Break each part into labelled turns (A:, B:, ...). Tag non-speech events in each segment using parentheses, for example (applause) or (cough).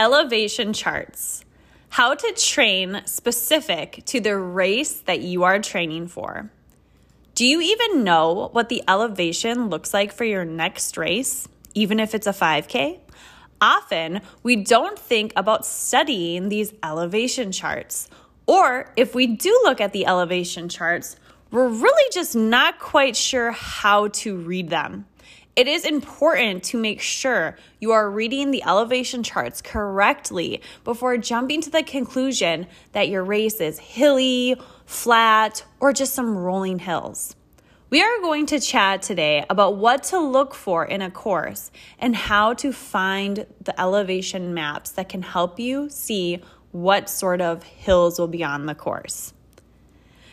A: Elevation charts. How to train specific to the race that you are training for. Do you even know what the elevation looks like for your next race, even if it's a 5K? Often, we don't think about studying these elevation charts. Or if we do look at the elevation charts, we're really just not quite sure how to read them. It is important to make sure you are reading the elevation charts correctly before jumping to the conclusion that your race is hilly, flat, or just some rolling hills. We are going to chat today about what to look for in a course and how to find the elevation maps that can help you see what sort of hills will be on the course.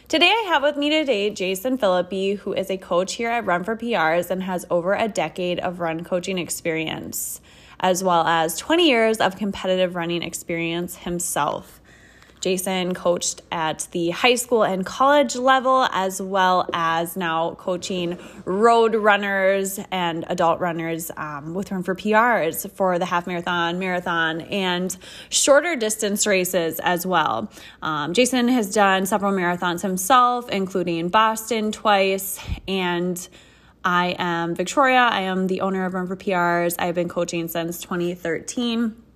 A: Today, I have with me today Jason Philippi, who is a coach here at Run for PRs and has over a decade of run coaching experience, as well as 20 years of competitive running experience himself. Jason coached at the high school and college level, as well as now coaching road runners and adult runners um, with Run for PRs for the half marathon, marathon, and shorter distance races as well. Um, Jason has done several marathons himself, including Boston twice and I am Victoria. I am the owner of Run for PRs. I've been coaching since 2013.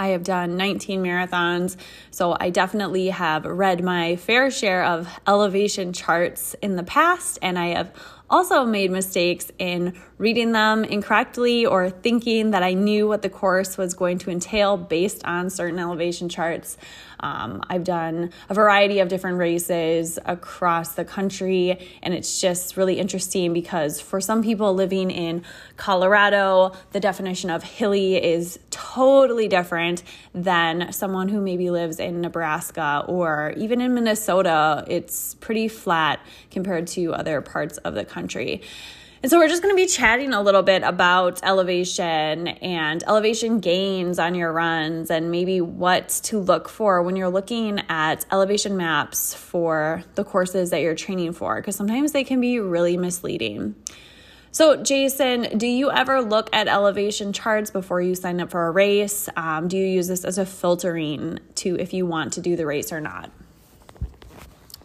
A: I have done 19 marathons, so I definitely have read my fair share of elevation charts in the past, and I have also made mistakes in reading them incorrectly or thinking that I knew what the course was going to entail based on certain elevation charts. Um, I've done a variety of different races across the country, and it's just really interesting because for some people living in Colorado, the definition of hilly is totally different than someone who maybe lives in Nebraska or even in Minnesota. It's pretty flat compared to other parts of the country. And so we're just going to be chatting a little bit about elevation and elevation gains on your runs and maybe what to look for when you're looking at elevation maps for the courses that you're training for because sometimes they can be really misleading. So, Jason, do you ever look at elevation charts before you sign up for a race? Um, do you use this as a filtering to if you want to do the race or not?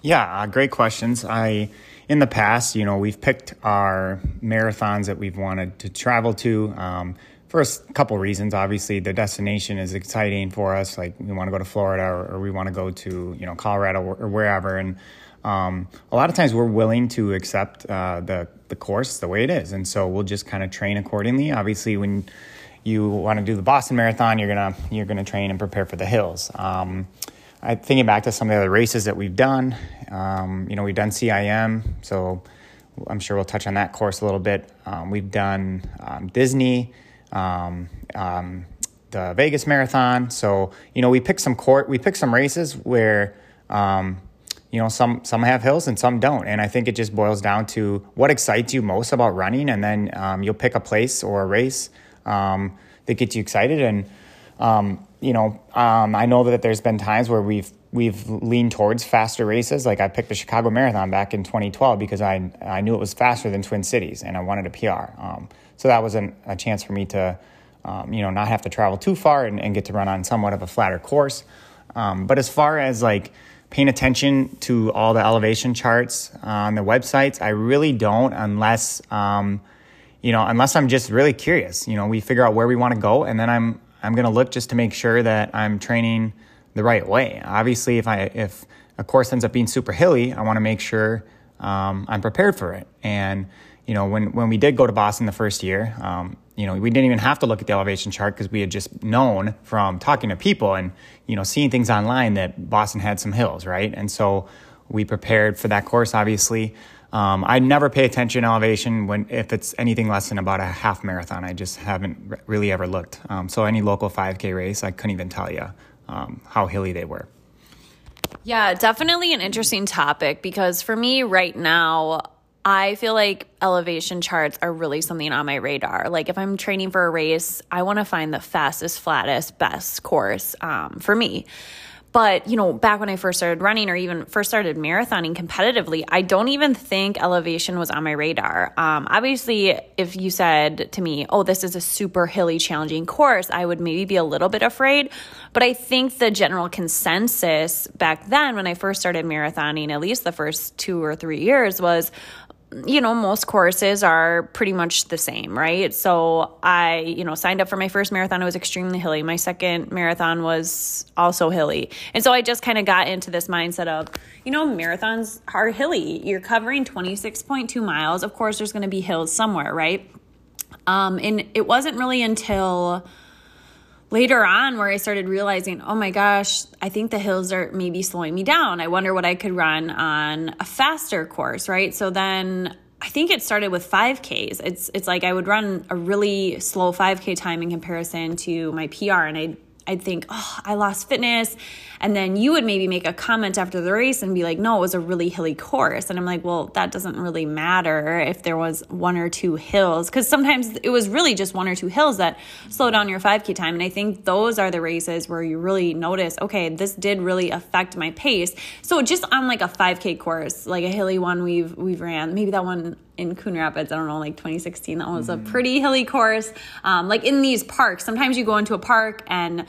B: Yeah, uh, great questions. I in the past, you know, we've picked our marathons that we've wanted to travel to. Um, for a couple reasons. Obviously, the destination is exciting for us. Like we want to go to Florida or, or we want to go to you know Colorado or, wherever. And um, a lot of times we're willing to accept uh, the the course the way it is, and so we'll just kind of train accordingly. Obviously, when you want to do the Boston Marathon, you're gonna you're gonna train and prepare for the hills. Um, I thinking back to some of the other races that we've done. Um, you know, we've done CIM, so I'm sure we'll touch on that course a little bit. Um, we've done um, Disney, um, um, the Vegas Marathon. So you know, we pick some court, we pick some races where um, you know some some have hills and some don't, and I think it just boils down to what excites you most about running, and then you'll pick a place or a race that gets you excited and. Um, you know, um, I know that there's been times where we've we've leaned towards faster races. Like I picked the Chicago Marathon back in 2012 because I I knew it was faster than Twin Cities and I wanted a PR. Um, so that was an, a chance for me to, um, you know, not have to travel too far and, and, get to run on somewhat of a flatter course. Um, but as far as like paying attention to all the elevation charts on the websites, I really don't unless, um, you know, unless I'm just really curious. You know, we figure out where we want to go and then I'm I'm going to look just to make sure that I'm training the right way. Obviously, if I if a course ends up being super hilly, I want to make sure um, I'm prepared for it. And you know, when when we did go to Boston the first year, um, you know, we didn't even have to look at the elevation chart because we had just known from talking to people and you know seeing things online that Boston had some hills, right? And so we prepared for that course. Obviously, um, I never pay attention to elevation when if it's anything less than about a half marathon. I just haven't really ever looked. Um, so any local 5K race, I couldn't even tell you um, how hilly they were.
A: Yeah, definitely an interesting topic because for me right now, I feel like elevation charts are really something on my radar. Like if I'm training for a race, I want to find the fastest, flattest, best course um, for me. But, you know, back when I first started running or even first started marathoning competitively, I don't even think elevation was on my radar. Um, obviously, if you said to me, oh, this is a super hilly, challenging course, I would maybe be a little bit afraid. But I think the general consensus back then, when I first started marathoning, at least the first two or three years, was, you know, most courses are pretty much the same, right? So I, you know, signed up for my first marathon. It was extremely hilly. My second marathon was also hilly. And so I just kind of got into this mindset of, you know, marathons are hilly. You're covering 26.2 miles. Of course, there's going to be hills somewhere, right? Um, and it wasn't really until later on where I started realizing, oh my gosh, I think the hills are maybe slowing me down. I wonder what I could run on a faster course, right? So then I think it started with 5Ks. It's it's like I would run a really slow 5K time in comparison to my PR and I'd I'd think, oh, I lost fitness. And then you would maybe make a comment after the race and be like, no, it was a really hilly course. And I'm like, well, that doesn't really matter if there was one or two hills. Because sometimes it was really just one or two hills that slow down your 5K time. And I think those are the races where you really notice, okay, this did really affect my pace. So just on like a 5K course, like a hilly one we've we've ran, maybe that one in Coon Rapids, I don't know, like 2016. That was mm-hmm. a pretty hilly course. Um, like in these parks, sometimes you go into a park and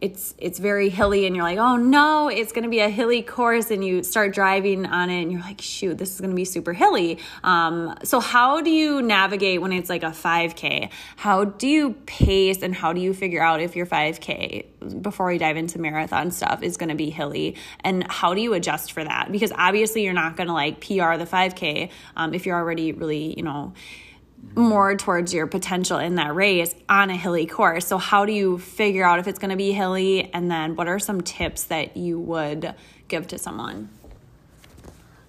A: it's it's very hilly and you're like oh no it's going to be a hilly course and you start driving on it and you're like shoot this is going to be super hilly. Um, so how do you navigate when it's like a 5k how do you pace and how do you figure out if your 5k before we dive into marathon stuff is going to be hilly? And how do you adjust for that? Because obviously you're not going to like pr the 5k um, if you're already really you know more towards your potential in that race on a hilly course. So, how do you figure out if it's going to be hilly? And then, what are some tips that you would give to someone?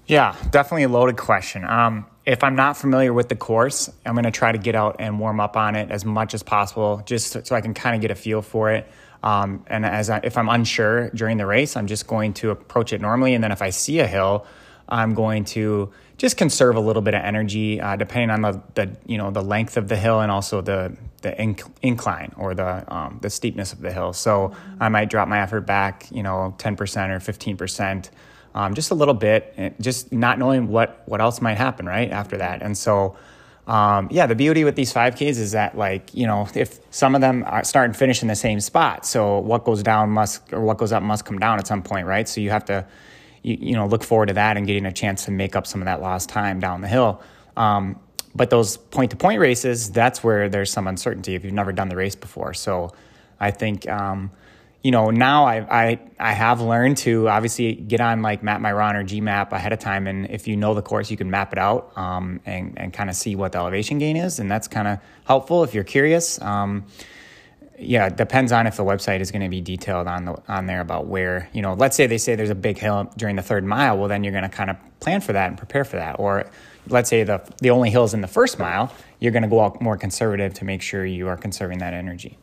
B: Yeah, definitely a loaded question. Um, if I'm not familiar with the course, I'm going to try to get out and warm up on it as much as possible, just so I can kind of get a feel for it. Um, and as I, if I'm unsure during the race, I'm just going to approach it normally. And then if I see a hill, I'm going to just conserve a little bit of energy, uh, depending on the, the you know the length of the hill and also the the inc- incline or the um, the steepness of the hill. So mm-hmm. I might drop my effort back, you know, ten percent or fifteen percent, um, just a little bit, eh, just not knowing what what else might happen right after that. And so. Um, yeah, the beauty with these 5Ks is that, like, you know, if some of them start and finish in the same spot, so what goes down must, or what goes up must come down at some point, right? So you have to, you, you know look forward to that and getting a chance to make up some of that lost time down the hill. Um, but those point to point races, that's where there's some uncertainty if you've never done the race before. So I think, um, you know, now I, I, I have learned to obviously get on like Map My Run or GMAP ahead of time. And if you know the course, you can map it out um, and, and kind of see what the elevation gain is. And that's kind of helpful if you're curious. Um, yeah, it depends on if the website is going to be detailed on the on there about where you know. Let's say they say there's a big hill during the third mile. Well, then you're going to kind of plan for that and prepare for that. Or let's say the the only hills in the first mile, you're going to go out more conservative to make sure you are conserving that energy.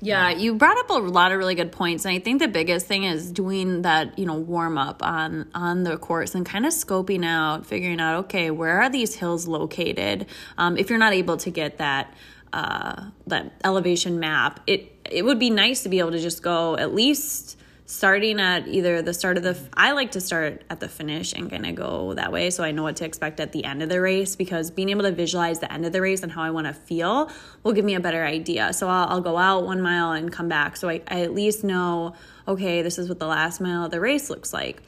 A: Yeah, you brought up a lot of really good points, and I think the biggest thing is doing that, you know, warm up on on the course and kind of scoping out, figuring out, okay, where are these hills located? Um, if you're not able to get that uh, that elevation map, it it would be nice to be able to just go at least starting at either the start of the I like to start at the finish and kind of go that way so I know what to expect at the end of the race because being able to visualize the end of the race and how I want to feel will give me a better idea. So I'll, I'll go out one mile and come back so I, I at least know okay this is what the last mile of the race looks like.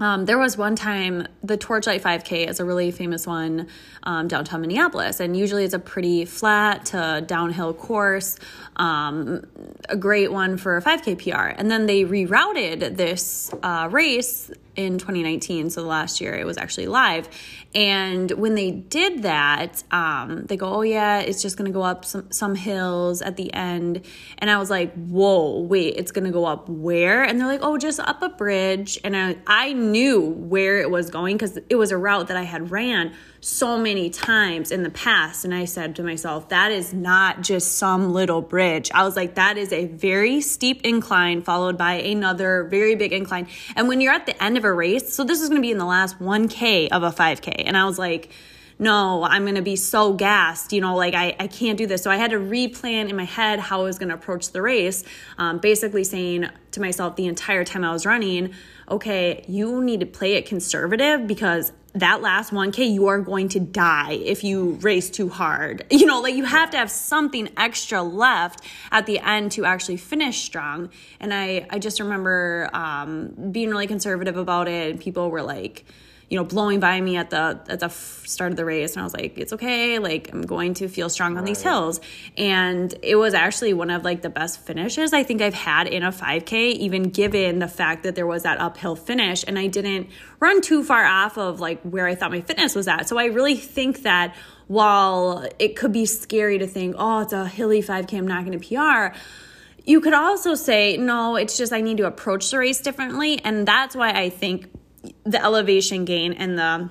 A: Um, there was one time the Torchlight 5K is a really famous one um, downtown Minneapolis, and usually it's a pretty flat to downhill course, um, a great one for a 5K PR. And then they rerouted this uh, race in 2019, so the last year it was actually live. And when they did that, um, they go, "Oh yeah, it's just to go up some some hills at the end." And I was like, "Whoa, wait, it's to go up where?" And they're like, "Oh, just up a bridge." And I I knew where it was going because it was a route that I had ran so many times in the past. And I said to myself, that is not just some little bridge. I was like, that is a very steep incline followed by another very big incline. And when you're at the end of a race, so this is going to be in the last 1K of a 5K. And I was like, no, I'm going to be so gassed, you know, like I, I can't do this. So I had to replan in my head how I was going to approach the race, um, basically saying to myself the entire time I was running, okay, you need to play it conservative because that last 1K, you are going to die if you race too hard. (laughs) You know, like you have to have something extra left at the end to actually finish strong. And I, I just remember um, being really conservative about it. And people were like, you know, blowing by me at the at the start of the race, and I was like, it's okay. Like I'm going to feel strong on these hills, and it was actually one of like the best finishes I think I've had in a 5K, even given the fact that there was that uphill finish, and I didn't run too far off of like where I thought my fitness was at. So I really think that while it could be scary to think, oh, it's a hilly 5K, I'm not going to PR you could also say, no, it's just I need to approach the race differently. And that's why I think the elevation gain and the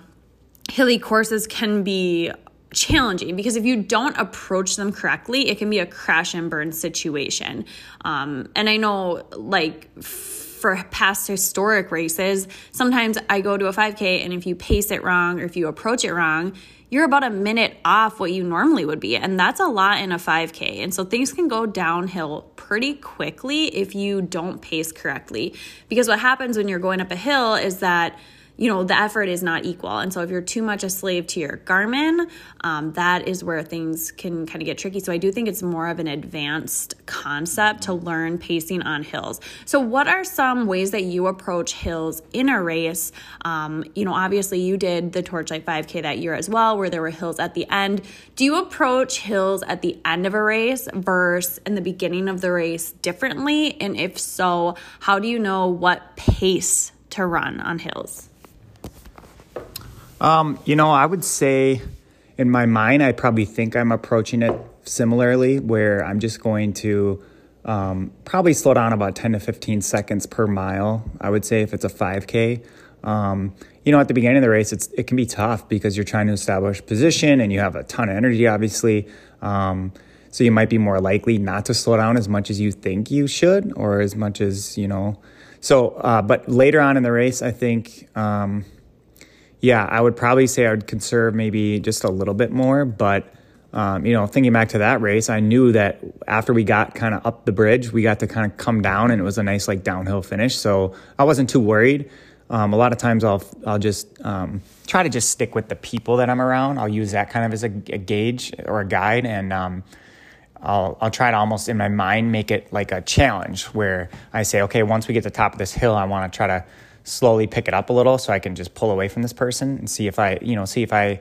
A: hilly courses can be challenging because if you don't approach them correctly, it can be a crash and burn situation. Um, and I know, like, for past historic races, sometimes I go to a 5K, and if you pace it wrong or if you approach it wrong, you're about a minute off what you normally would be. And that's a lot in a 5K. And so things can go downhill pretty quickly if you don't pace correctly. Because what happens when you're going up a hill is that you know the effort is not equal. And so if you're too much a slave to your garmin um, that is where things can kind of get tricky. So i do think it's more of an advanced concept to learn pacing on hills. So what are some ways that you approach hills in a race? Um, you know obviously you did the torchlight 5k that year as well where there were hills at the end. Do you approach hills at the end of a race versus in the beginning of the race differently? And if so how do you know what pace to run on hills
B: um, you know, I would say in my mind, I probably think I'm approaching it similarly, where I'm just going to um, probably slow down about 10 to 15 seconds per mile. I would say if it's a 5K. Um, you know, at the beginning of the race, it's it can be tough because you're trying to establish position and you have a ton of energy, obviously. Um, so you might be more likely not to slow down as much as you think you should, or as much as you know. So, uh, but later on in the race, I think um, yeah, I would probably say I would conserve maybe just a little bit more. But, um, you know, thinking back to that race, I knew that after we got kind of up the bridge, we got to kind of come down and it was a nice like downhill finish. So I wasn't too worried. Um, a lot of times I'll, I'll just um, try to just stick with the people that I'm around. I'll use that kind of as a, a gauge or a guide. And, um, I'll, I'll try to almost in my mind make it like a challenge where I say, okay, once we get to the top of this hill, I want to try to slowly pick it up a little so I can just pull away from this person and see if I, you know, see if I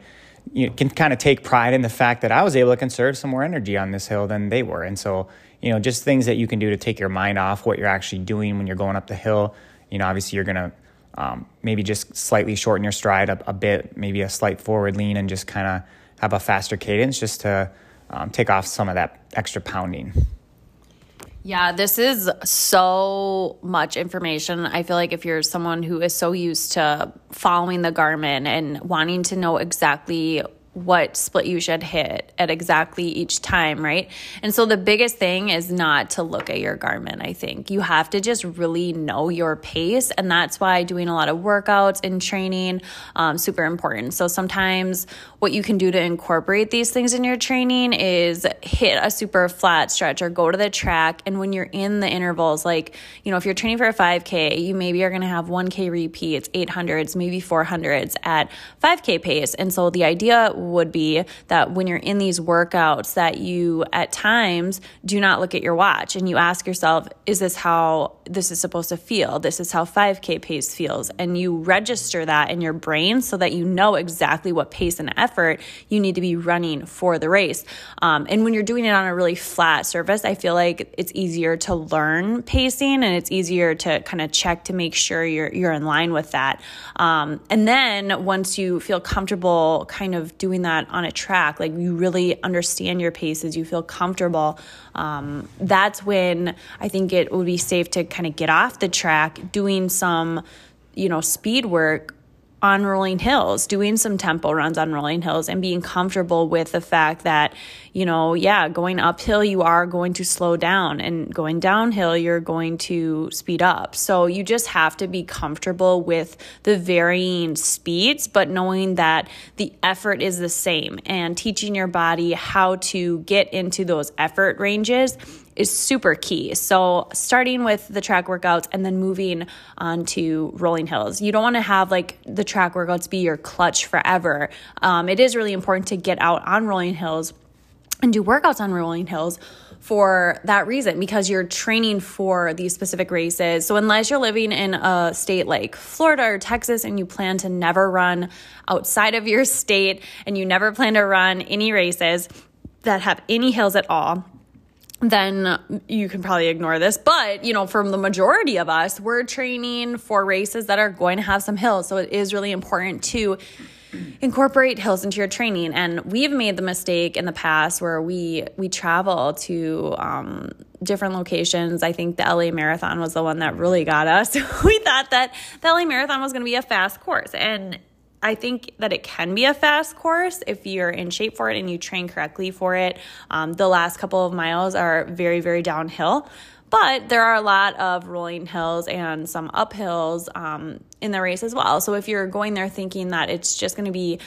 B: you know, can kind of take pride in the fact that I was able to conserve some more energy on this hill than they were. And so, you know, just things that you can do to take your mind off what you're actually doing when you're going up the hill. You know, obviously you're going to um, maybe just slightly shorten your stride a, a, bit, maybe a slight forward lean and just kind of have a faster cadence just to um, take off some of that extra pounding.
A: Yeah, this is so much information. I feel like if you're someone who is so used to following the Garmin and wanting to know exactly what split you should hit at exactly each time, right? And so the biggest thing is not to look at your Garmin, I think. You have to just really know your pace. And that's why doing a lot of workouts and training um, super important. So sometimes what you can do to incorporate these things in your training is hit a super flat stretch or go to the track. And when you're in the intervals, like, you know, if you're training for a 5K, you maybe are going to have 1K repeats, 800s, maybe 400s at 5K pace. And so the idea would be that when you're in these workouts, that you at times do not look at your watch and you ask yourself, is this how this is supposed to feel? This is how 5K pace feels. And you register that in your brain so that you know exactly what pace and effort you need to be running for the race. Um, and when you're doing it on a really flat surface, I feel like it's easier to learn pacing and it's easier to kind of check to make sure you're, you're in line with that. Um, and then once you feel comfortable kind of doing that on a track, like you really understand your paces, you feel comfortable, um, that's when I think it would be safe to kind of get off the track doing some, you know, speed work on rolling hills, doing some tempo runs on rolling hills and being comfortable with the fact that, you know, yeah, going uphill, you are going to slow down and going downhill, you're going to speed up. So you just have to be comfortable with the varying speeds, but knowing that the effort is the same and teaching your body how to get into those effort ranges is super key. So, starting with the track workouts and then moving on to rolling hills. You don't want to have like the track workouts be your clutch forever. Um, it is really important to get out on rolling hills and do workouts on rolling hills for that reason because you're training for these specific races. So, unless you're living in a state like Florida or Texas and you plan to never run outside of your state and you never plan to run any races that have any hills at all, then you can probably ignore this. But, you know, from the majority of us, we're training for races that are going to have some hills. So it is really important to incorporate hills into your training. And we've made the mistake in the past where we we travel to um, different locations. I think the LA Marathon was the one that really got us. (laughs) we thought that the LA Marathon was going to be a fast course, and I think that it can be a fast course if you're in shape for it and you train correctly for it. Um, the last couple of miles are very, very downhill, but there are a lot of rolling hills and some uphills um, in the race as well. So if you're going there thinking that it's just going to be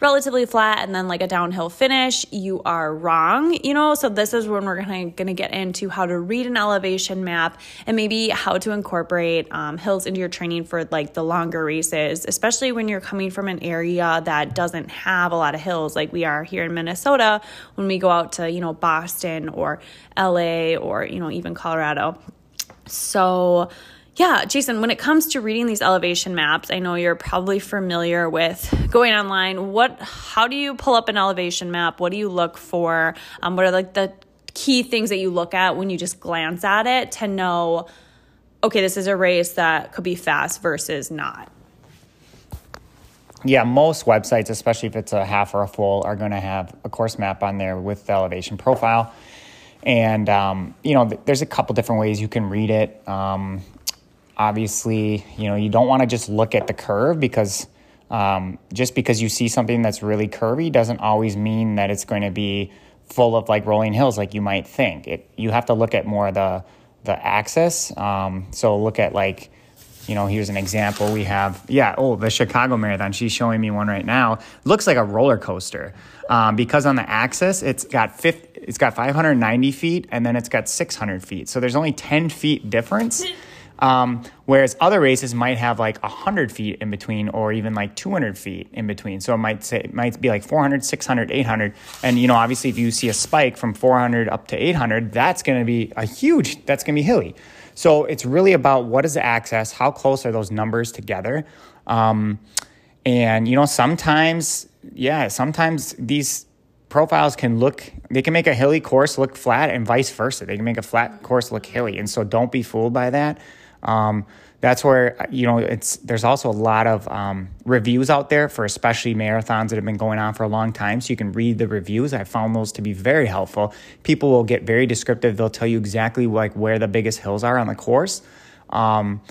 A: relatively flat and then like a downhill finish, you are wrong, you know? So this is when we're gonna, gonna get into how to read an elevation map and maybe how to incorporate um, hills into your training for like the longer races, especially when you're coming from an area that doesn't have a lot of hills like we are here in Minnesota when we go out to, you know, Boston or LA or, you know, even Colorado. So, yeah, Jason, when it comes to reading these elevation maps, I know you're probably familiar with going online. What, how do you pull up an elevation map? What do you look for? Um, what are like the key things that you look at when you just glance at it to know, okay, this is a race that could be fast versus not?
B: Yeah, most websites, especially if it's a half or a full, are going to have a course map on there with the elevation profile. And, um, you know, th- there's a couple different ways you can read it. Um, obviously, you know, you don't want to just look at the curve because um, just because you see something that's really curvy doesn't always mean that it's going to be full of like rolling hills like you might think. It you have to look at more the the axis. Um, so look at like you know, here's an example. We have, yeah, oh, the Chicago Marathon. She's showing me one right now. Looks like a roller coaster um, because on the axis it's got 50, it's got 590 feet and then it's got 600 feet. So there's only 10 feet difference. Um, whereas other races might have like 100 feet in between or even like 200 feet in between. So it might say it might be like 400, 600, 800. And you know, obviously if you see a spike from 400 up to 800, that's going to be a huge that's going to be hilly. So it's really about what is the axis, how close are those numbers together? Um, and you know, sometimes yeah, sometimes these profiles can look they can make a hilly course look flat and vice versa they can make a flat course look hilly and so don't be fooled by that um, that's where you know it's there's also a lot of um, reviews out there for especially marathons that have been going on for a long time. So you can read the reviews. I found those to be very helpful. People will get very descriptive. They'll tell you exactly like where the biggest hills are on the course. Um,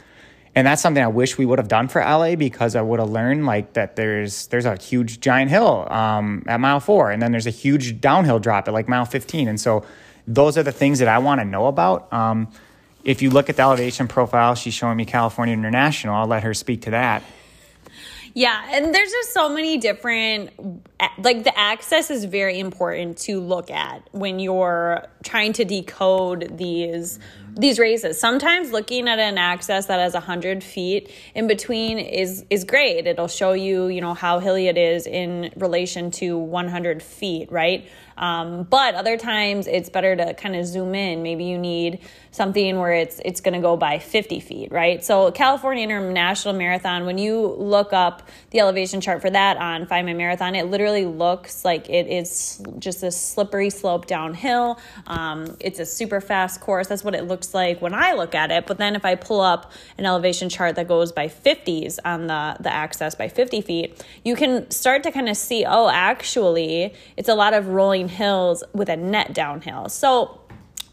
B: and that's something i wish we would have done for la because i would have learned like that there's there's a huge giant hill um, at mile four and then there's a huge downhill drop at like mile 15 and so those are the things that i want to know about. Um, if you look at the elevation profile, she's showing me California International. I'll let her speak to that.
A: Yeah, and there's just so many different like the axis is very important to look at when you're trying to decode these these races. Sometimes looking at an axis that has 100 feet in between is is great. It'll show you, you know, how hilly it is in relation to 100 feet, right? Um, but other times it's better to kind of zoom in. Maybe you need something where it's it's going to go by 50 feet, right? So California International Marathon, when you look up the elevation chart for that on Find My Marathon, it literally looks like it is just a slippery slope downhill. Um, it's a super fast course. That's what it looks like when I look at it. But then if I pull up an elevation chart that goes by 50s on the the axis by 50 feet, you can start to kind of see, oh, actually, it's a lot of rolling hills with a net downhill. So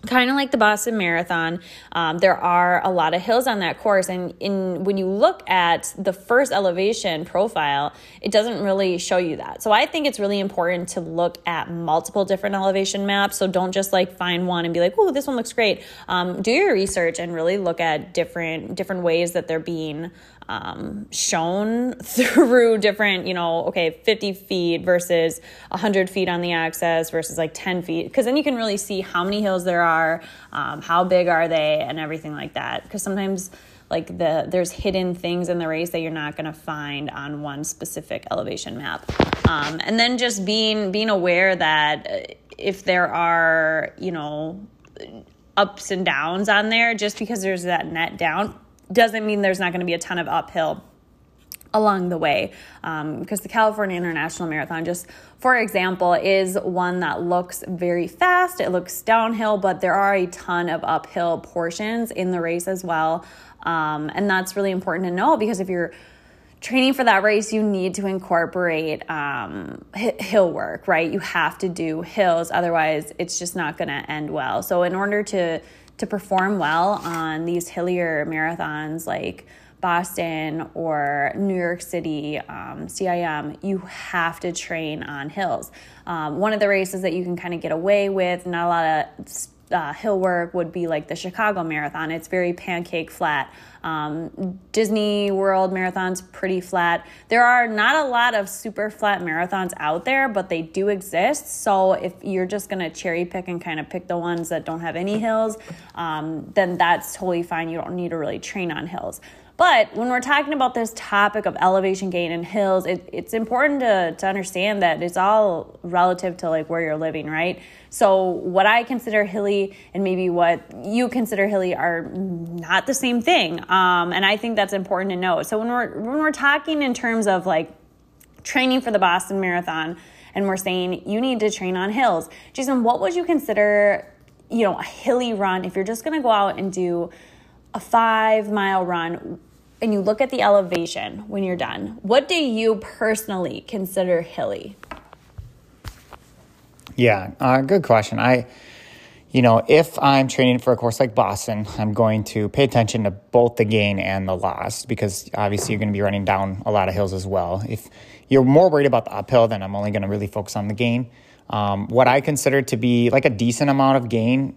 A: kind of like the Boston Marathon, um, there are a lot of hills on that course. And in when you look at the first elevation profile, it doesn't really show you that. So I think it's really important to look at multiple different elevation maps. So don't just like find one and be like, "Oh, this one looks great." Um, do your research and really look at different different ways that they're being um, shown (laughs) through different, you know, okay, 50 feet versus 100 feet on the axis versus like 10 feet. Because then you can really see how many hills there are, um, how big are they, and everything like that. Because sometimes like the there's hidden things in the race that you're not going to find on one specific elevation map um, and then just being being aware that if there are you know ups and downs on there just because there's that net down doesn't mean there's not going to be a ton of uphill along the way um, because the California International Marathon, just for example, is one that looks very fast. It looks downhill, but there are a ton of uphill portions in the race as well. Um, and that's really important to know because if you're training for that race, you need to incorporate um, hill work, right? You have to do hills, otherwise, it's just not going to end well. So, in order to to perform well on these hillier marathons like Boston or New York City, um, CIM, you have to train on hills. Um, one of the races that you can kind of get away with, not a lot of uh, hill work would be like the Chicago Marathon. It's very pancake flat. Um, Disney World Marathon's pretty flat. There are not a lot of super flat marathons out there, but they do exist. So if you're just to cherry pick and kind of pick the ones that don't have any hills, um, then that's totally fine. You don't need to really train on hills. But when we're talking about this topic of elevation gain and hills, it, it's important to, to understand that it's all relative to like where you're living, right? So what I consider hilly and maybe what you consider hilly are not the same thing. Um, and I think that's important to know. So when we're when we're talking in terms of like training for the Boston Marathon, and we're saying you need to train on hills, Jason, what would you consider, you know, a hilly run if you're just going to go out and do a five mile run? and you look at the elevation when you're done, what do you personally consider hilly?
B: Yeah, uh, good question. I, you know, if I'm training for a course like Boston, I'm going to pay attention to both the gain and the loss because obviously you're going to be running down a lot of hills as well. If you're more worried about the uphill, then I'm only going to really focus on the gain. Um, what I consider to be like a decent amount of gain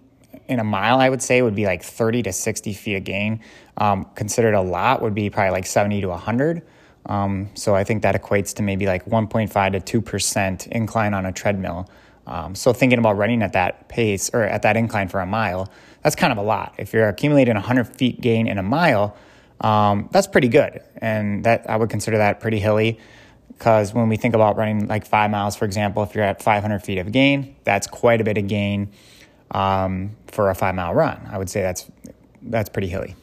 B: in a mile, I would say would be like 30 to 60 feet of gain. Um, considered a lot would be probably like 70 to 100. Um, so I think that equates to maybe like 1.5 to 2% incline on a treadmill. Um, so thinking about running at that pace or at that incline for a mile, that's kind of a lot. If you're accumulating 100 feet gain in a mile, um, that's pretty good. And that I would consider that pretty hilly because when we think about running like five miles, for example, if you're at 500 feet of gain, that's quite a bit of gain um, for a five mile run. I would say that's that's pretty hilly.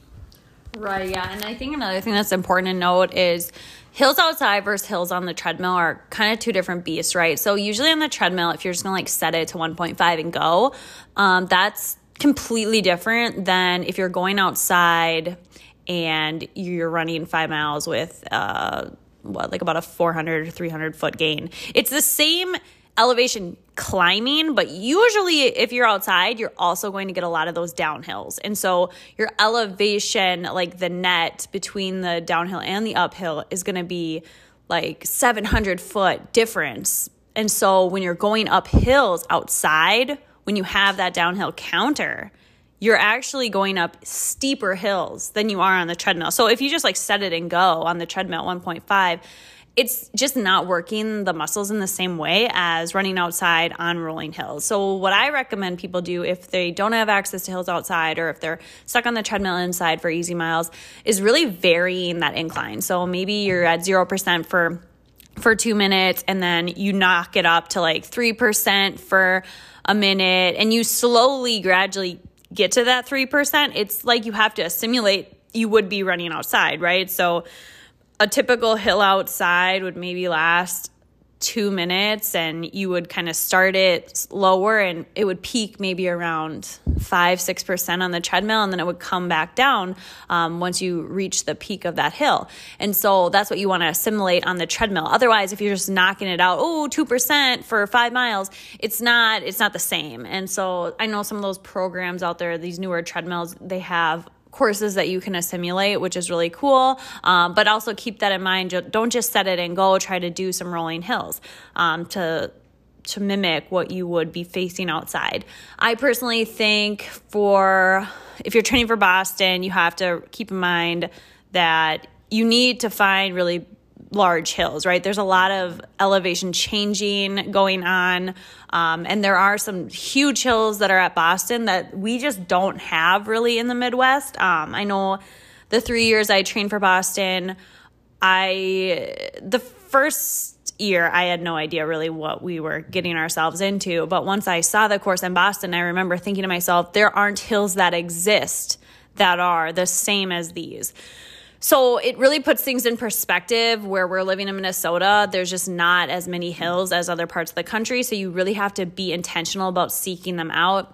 A: Right. Yeah, and I think another thing that's important to note is hills outside versus hills on the treadmill are kind of two different beasts, right? So usually on the treadmill, if you're just gonna like set it to 1.5 and go, um, that's completely different than if you're going outside and you're running five miles with uh, what like about a 400 or 300 foot gain. It's the same elevation climbing, but usually if you're outside, you're also going to get a lot of those downhills. And so your elevation, like the net between the downhill and the uphill, is going to be like 700 foot difference. And so when you're going up hills outside, when you have that downhill counter, you're actually going up steeper hills than you are on the treadmill. So if you just like set it and go on the treadmill at 1.5, it's just not working the muscles in the same way as running outside on rolling hills. So, what I recommend people do if they don't have access to hills outside or if they're stuck on the treadmill inside for easy miles is really varying that incline. So, maybe you're at 0% for for 2 minutes and then you knock it up to like 3% for a minute and you slowly gradually get to that 3%. It's like you have to simulate you would be running outside, right? So, a typical hill outside would maybe last two minutes and you would kind of start it lower and it would peak maybe around five six percent on the treadmill and then it would come back down um, once you reach the peak of that hill. And so that's what you want to assimilate on the treadmill. Otherwise if you're just knocking it out oh two percent for five miles it's not it's not the same. And so i know some of those programs out there these newer treadmills they have courses that you can assimilate, which is really cool. Um, but also keep that in mind. Don't just set it and go. Try to do some rolling hills um, to to mimic what you would be facing outside. I personally think for if you're training for Boston, you have to keep in mind that you need to find really large hills, right? There's a lot of elevation changing going on. Um, and there are some huge hills that are at Boston that we just don't have really in the Midwest. Um, I know the three years I trained for Boston, I, the first year, I had no idea really what we were getting ourselves into. But once I saw the course in Boston, I remember thinking to myself, there aren't hills that exist that are the same as these. So it really puts things in perspective where we're living in Minnesota. There's just not as many hills as other parts of the country. So you really have to be intentional about seeking them out.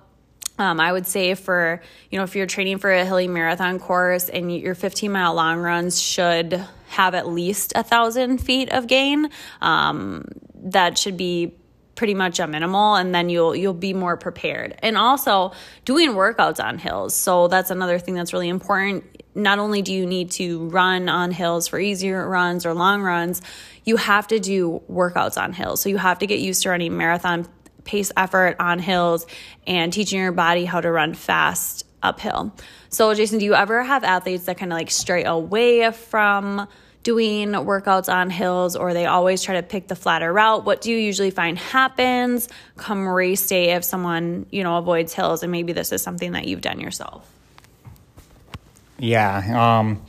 A: Um, I would say for, you know, if you're training for a hilly marathon course and your 15 mile long runs should have at least a thousand feet of gain, um, that should be pretty much a minimal and then you'll you'll be more prepared. And also doing workouts on hills. So that's another thing that's really important. Not only do you need to run on hills for easier runs or long runs you have to do workouts on hills. So you have to get used to running marathon pace effort on hills and teaching your body how to run fast uphill. So jason do you ever have athletes that kind of like stray away from doing workouts on hills or they always try to pick the flatter route what do you usually find happens come race day if someone you know avoids hills? And maybe this is something that you've done yourself.
B: Yeah um,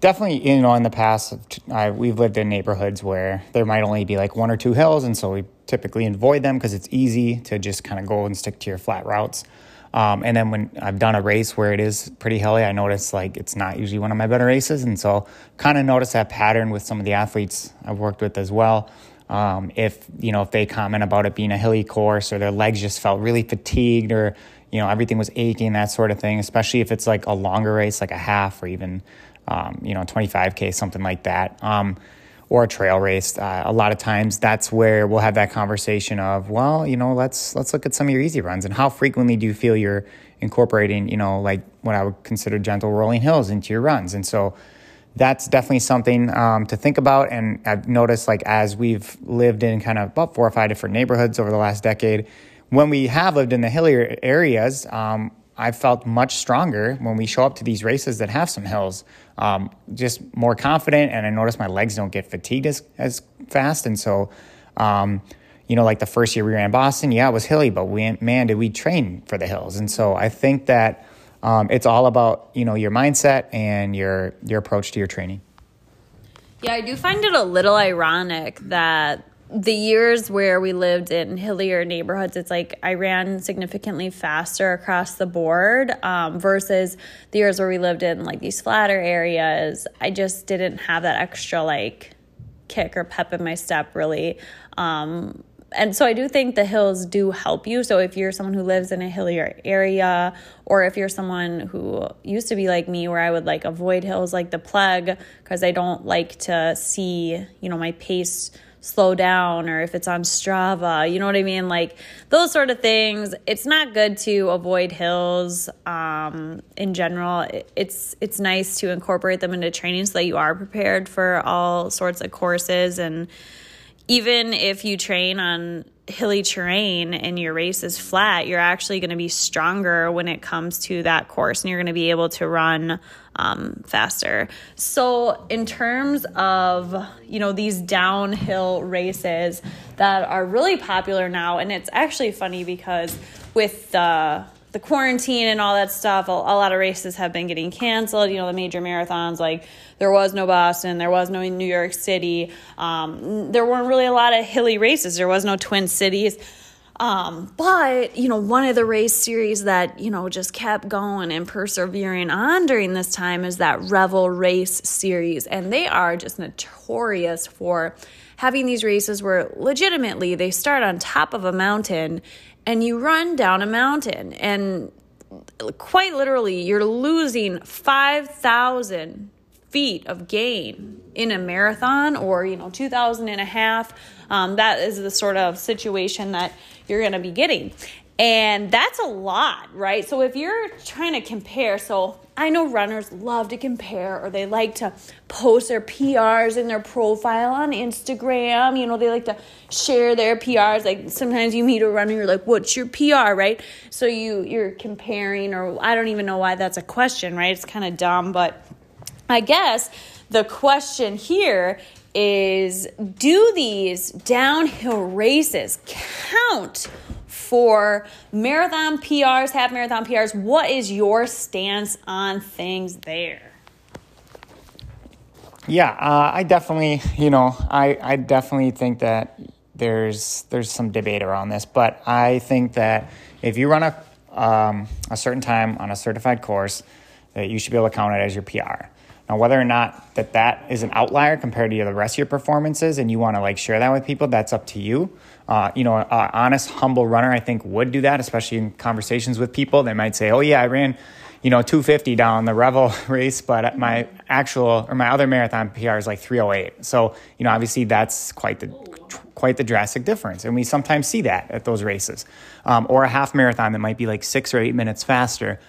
B: definitely you know in the past I, we've lived in neighborhoods where there might only be like one or two hills and so we typically avoid them because it's easy to just kind of go and stick to your flat routes um, and then when I've done a race where it is pretty hilly, I notice like it's not usually one of my better races. And so kind of notice that pattern with some of the athletes I've worked with as well. Um, if, you know, if they comment about it being a hilly course or their legs just felt really fatigued or, you know, everything was aching, that sort of thing, especially if it's like a longer race, like a half or even, um, you know, 25K, something like that. Um, or a trail race, uh, a lot of times that's where we'll have that conversation of, well, you know, let's let's look at some of your easy runs and how frequently do you feel you're incorporating, you know, like what I would consider gentle rolling hills into your runs, and so that's definitely something um, to think about. And I've noticed, like as we've lived in kind of about four or five different neighborhoods over the last decade, when we have lived in the hillier areas, um, I've felt much stronger when we show up to these races that have some hills. Um, just more confident, and I notice my legs don't get fatigued as, as fast. And so, um, you know, like the first year we ran Boston, yeah, it was hilly, but we, man, did we train for the hills. And so I think that um, it's all about, you know, your mindset and your, your approach to your training.
A: Yeah, I do find it a little ironic that the years where we lived in hillier neighborhoods, it's like I ran significantly faster across the board um, versus the years where we lived in like these flatter areas. I just didn't have that extra like kick or pep in my step really. Um, and so I do think the hills do help you. So if you're someone who lives in a hillier area, or if you're someone who used to be like me, where I would like avoid hills like the plague because I don't like to see, you know, my pace slow down or if it's on Strava, you know what I mean? Like those sort of things. It's not good to avoid hills um, in general. It's it's nice to incorporate them into training so that you are prepared for all sorts of courses and even if you train on hilly terrain and your race is flat, you're actually going to be stronger when it comes to that course and you're going to be able to run um, faster. So, in terms of, you know, these downhill races that are really popular now, and it's actually funny because with the the quarantine and all that stuff, a, a, lot of races have been getting canceled. You know, the major marathons, like there was no Boston, there was no New York City. Um, there weren't really a lot of hilly races. There was no Twin Cities. Um, but, you know, one of the race series that, you know, just kept going and persevering on during this time is that Revel Race series. And they are just notorious for having these races where legitimately they start on top of a mountain and you run down a mountain and quite literally you're losing 5,000 feet of gain in a marathon or you know 2000 and a half um, that is the sort of situation that you're going to be getting. And that's a lot right? So if you're trying to compare so i know runners love to compare or they like to post their prs in their profile on instagram. You know they like to share their prs like sometimes you meet a runner you're like what's your pr right? So you you're comparing or i don't even know why that's a question right? It's kind of dumb but I guess the question here is do these downhill races count for marathon PRs, half marathon PRs? What is your stance on things there?
B: Yeah, uh, I definitely, you know, I, I definitely think that there's there's some debate around this, but I think that if you run a um, a certain time on a certified course, that you should be able to count it as your PR. Now, whether or not that that is an outlier compared to the rest of your performances, and you want to like share that with people, that's up to you. Uh, you know, an honest, humble runner, I think, would do that, especially in conversations with people. They might say, "Oh yeah, I ran." You know, 250 down the Revel (laughs) race, but my actual or my other marathon PR is like 308. So, you know, obviously that's quite the quite the drastic difference. And we sometimes see that at those races. Um, or a half marathon that might be like six or eight minutes faster.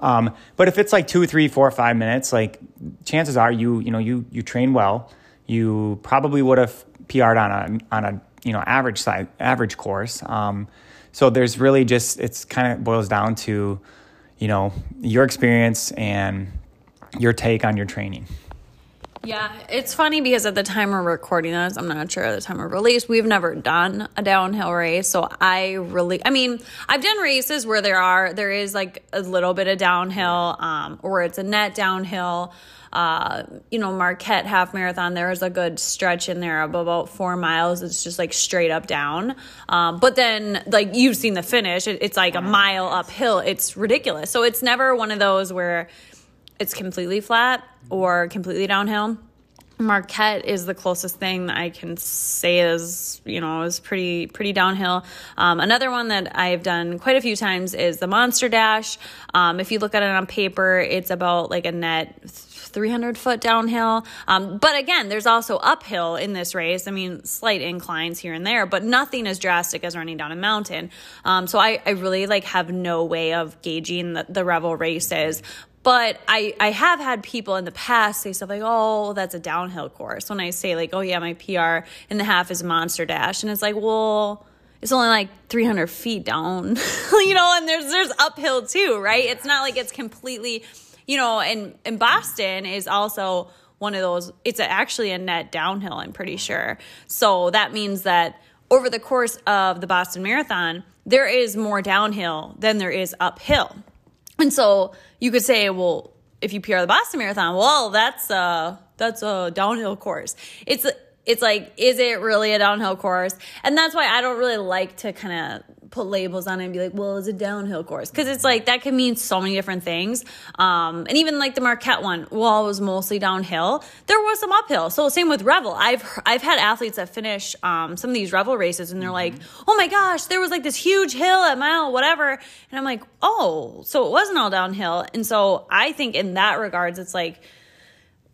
B: Um, but if it's like two, three, four, five minutes, like chances are you you know you you train well. You probably would have PR'd on a on a you know average side average course. Um, so there's really just it's kind of boils down to you know your experience and your take on your training.
A: Yeah, it's funny because at the time we're recording this, I'm not sure at the time of release, we've never done a downhill race. So I really, I mean, I've done races where there are, there is like a little bit of downhill, um, or it's a net downhill. Uh, you know, Marquette half marathon, there is a good stretch in there of about four miles. It's just like straight up down. Um, but then, like, you've seen the finish, it, it's like a mile uphill. It's ridiculous. So it's never one of those where, it's completely flat or completely downhill. Marquette is the closest thing I can say is, you know, is pretty pretty downhill. Um, another one that I've done quite a few times is the Monster Dash. Um, if you look at it on paper, it's about like a net 300 foot downhill. Um, but again, there's also uphill in this race. I mean, slight inclines here and there, but nothing as drastic as running down a mountain. Um, so I, I really like have no way of gauging the, the Revel races. But I, I have had people in the past say stuff like, oh, that's a downhill course. When I say, like, oh, yeah, my PR in the half is Monster Dash. And it's like, well, it's only like 300 feet down, (laughs) you know, and there's, there's uphill too, right? It's not like it's completely, you know, and, and Boston is also one of those, it's actually a net downhill, I'm pretty sure. So that means that over the course of the Boston Marathon, there is more downhill than there is uphill. And so you could say, well, if you PR the Boston Marathon, well, that's a that's a downhill course. It's it's like, is it really a downhill course? And that's why I don't really like to kind of put labels on it and be like, well, it's a downhill course. Cause it's like, that can mean so many different things. Um, and even like the Marquette one, well, it was mostly downhill. There was some uphill. So same with Revel. I've, I've had athletes that finish, um, some of these Revel races and they're like, oh my gosh, there was like this huge hill at mile, whatever. And I'm like, oh, so it wasn't all downhill. And so I think in that regards, it's like,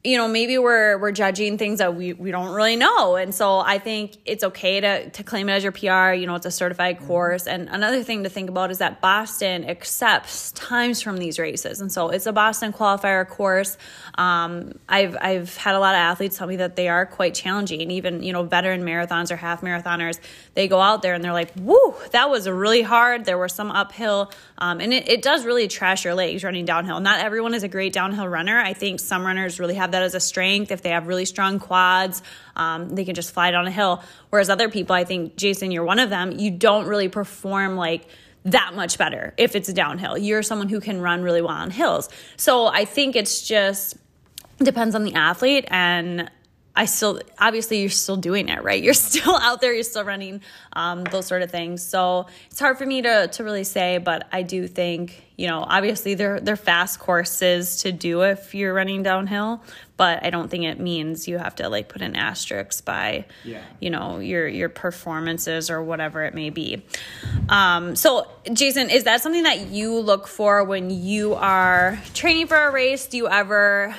A: you know maybe we're we're judging things that we, we don't really know. And so i think it's okay to to claim it as your pr you know it's a certified mm-hmm. course. And another thing to think about is that boston accepts times from these races. And so it's a boston qualifier course. Um, i've i've had a lot of athletes tell me that they are quite challenging. Even you know veteran marathons or half marathoners they go out there and they're like whoo that was really hard. There were some uphill. Um, and it, it does really trash your legs running downhill. Not everyone is a great downhill runner. I think some runners really have that as a strength. If they have really strong quads, um, they can just fly down a hill. Whereas other people, I think, Jason, you're one of them, you don't really perform like that much better if it's downhill. You're someone who can run really well on hills. So I think it's just depends on the athlete and I still obviously you're still doing it, right? (laughs) You're still out there, you're still running um, those sort of things. So it's hard for me to to really say, but I do think you know obviously they're they're fast courses to do if you're running downhill, but I don't think it means you have to like put an asterisk by yeah. you know your your performances or whatever it may be. Um, so Jason, is that something that you look for when you are training for a race? Do you ever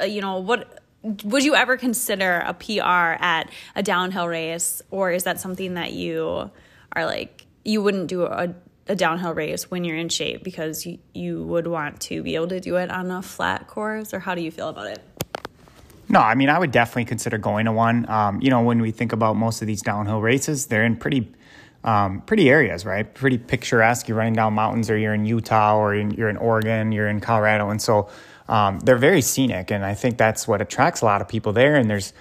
A: uh, you know what would you ever consider a PR at a downhill race, or is that something that you are like you wouldn't do a, a downhill race when you're in shape because you, you would want to be able to do it on a flat course, or how do you feel about it?
B: No, I mean I would definitely consider going to one. Um, you know, when we think about most of these downhill races, they're in pretty um, pretty areas, right? Pretty picturesque. You're running down mountains, or you're in Utah, or you're in Oregon, you're in Colorado, and so um, they're very scenic, and I think that's what attracts a lot of people there. And there's,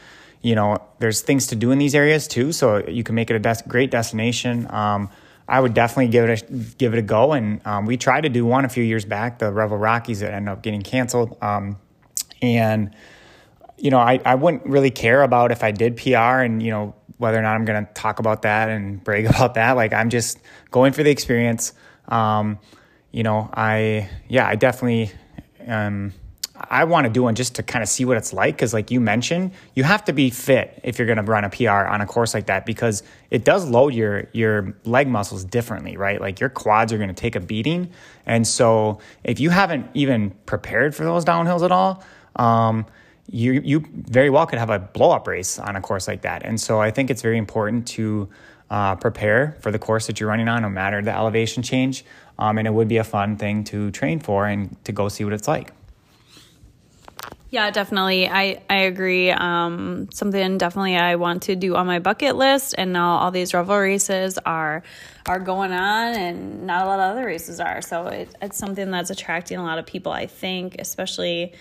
B: you know, there's things to do in these areas too, so you can make it a des- great destination. Um, I would definitely give it a give it a go. And um, we tried to do one a few years back, the Revel Rockies, that ended up getting canceled. Um, and you know, I, I wouldn't really care about if I did PR and you know whether or not I'm going to talk about that and (laughs) brag about that. Like I'm just going for the experience. Um, you know, I yeah, I definitely um, I want to do one just to kind of see what it's like because, like you mentioned, you have to be fit if you're going to run a PR on a course like that because it does load your your leg muscles differently, right? Like your quads are going to take a beating, and so if you haven't even prepared for those downhills at all, um, you you very well could have a blow up race on a course like that. And so I think it's very important to uh, prepare for the course that you're running on, no matter the elevation change. Um, and it would be a fun thing to train for and to go see what it's like.
A: Yeah, definitely. I, I agree. Um, something definitely I want to do on my bucket list. And now all these Revel races are are going on, and not a lot of other races are. So it, it's something that's attracting a lot of people. I think, especially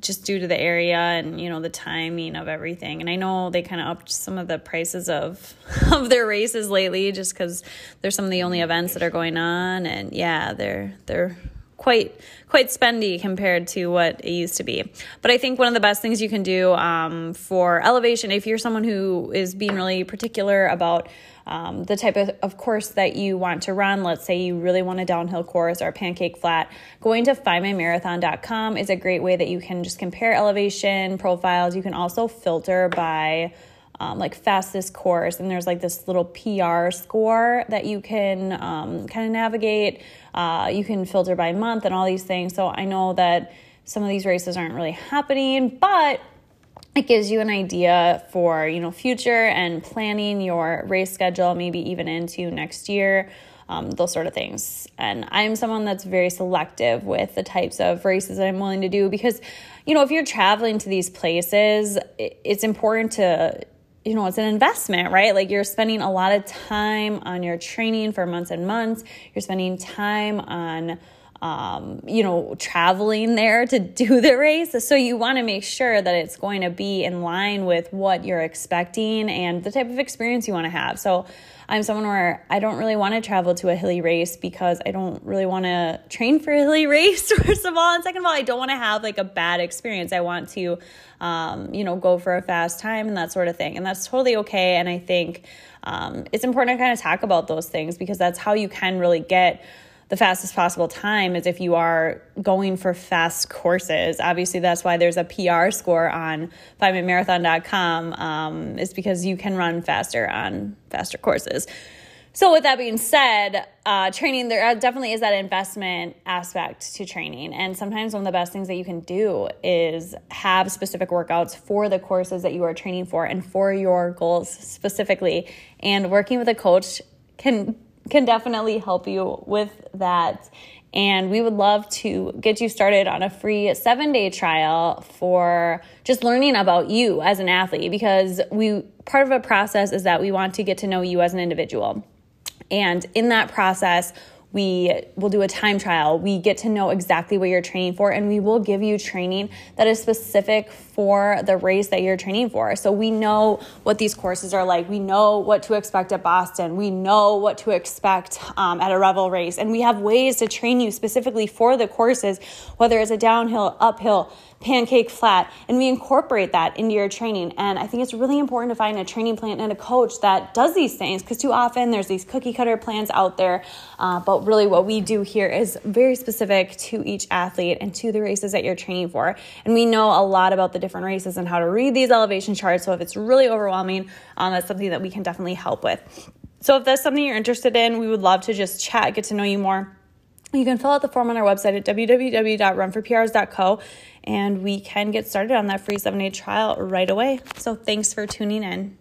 A: just due to the area and you know the timing of everything. And i know they kind of upped some of the prices of (laughs) of their races lately just because they're some of the only events that are going on and yeah they're they're quite quite spendy compared to what it used to be. But I think one of the best things you can do um, for elevation, if you're someone who is being really particular about um, the type of, of course that you want to run. Let's say you really want a downhill course or a pancake flat. Going to findmymarathon.com is a great way that you can just compare elevation profiles. You can also filter by um, like fastest course, and there's like this little PR score that you can um, kind of navigate. Uh, you can filter by month and all these things. So I know that some of these races aren't really happening, but it gives you an idea for you know future and planning your race schedule maybe even into next year um, those sort of things and i'm someone that's very selective with the types of races that i'm willing to do because you know if you're traveling to these places it's important to you know, it's an investment, right? Like you're spending a lot of time on your training for months and months. You're spending time on um, you know, traveling there to (laughs) do the race. So you want to make sure that it's going to be in line with what you're expecting and the type of experience you want to have. So I'm someone where I don't really want to travel to a hilly race because I don't really want to train for a hilly (laughs) race, first of all. And second of all, I don't want to have like a bad experience. I want to, um, you know, go for a fast time and that sort of thing. And that's totally okay. And I think um, it's important to kind of talk about those things because that's how you can really get the fastest possible time is if you are going for fast courses. Obviously, that's why there's a PR score on findmymarathon.com, um, is because you can run faster on faster courses. So, with that being said, uh, training, there definitely is that investment aspect to training. And sometimes one of the best things that you can do is have specific workouts for the courses that you are training for and for your goals specifically. And working with a coach can can definitely help you with that. And we would love to get you started on a free seven day trial for just learning about you as an athlete because we part of a process is that we want to get to know you as an individual. And in that process, we will do a time trial. We get to know exactly what you're training for, and we will give you training that is specific for the race that you're training for. So we know what these courses are like. We know what to expect at Boston. We know what to expect um, at a Revel race. And we have ways to train you specifically for the courses, whether it's a downhill, uphill, pancake flat, and we incorporate that into your training. And I think it's really important to find a training plan and a coach that does these things because too often there's these cookie cutter plans out there. Uh, but really, what we do here is very specific to each athlete and to the races that you're training for. And we know a lot about the different races and how to read these elevation charts. So if it's really overwhelming, um, that's something that we can definitely help with. So if that's something you're interested in, we would love to just chat, get to know you more. You can fill out the form on our website at www.runforprs.co and we can get started on that free seven day trial right away. So thanks for tuning in.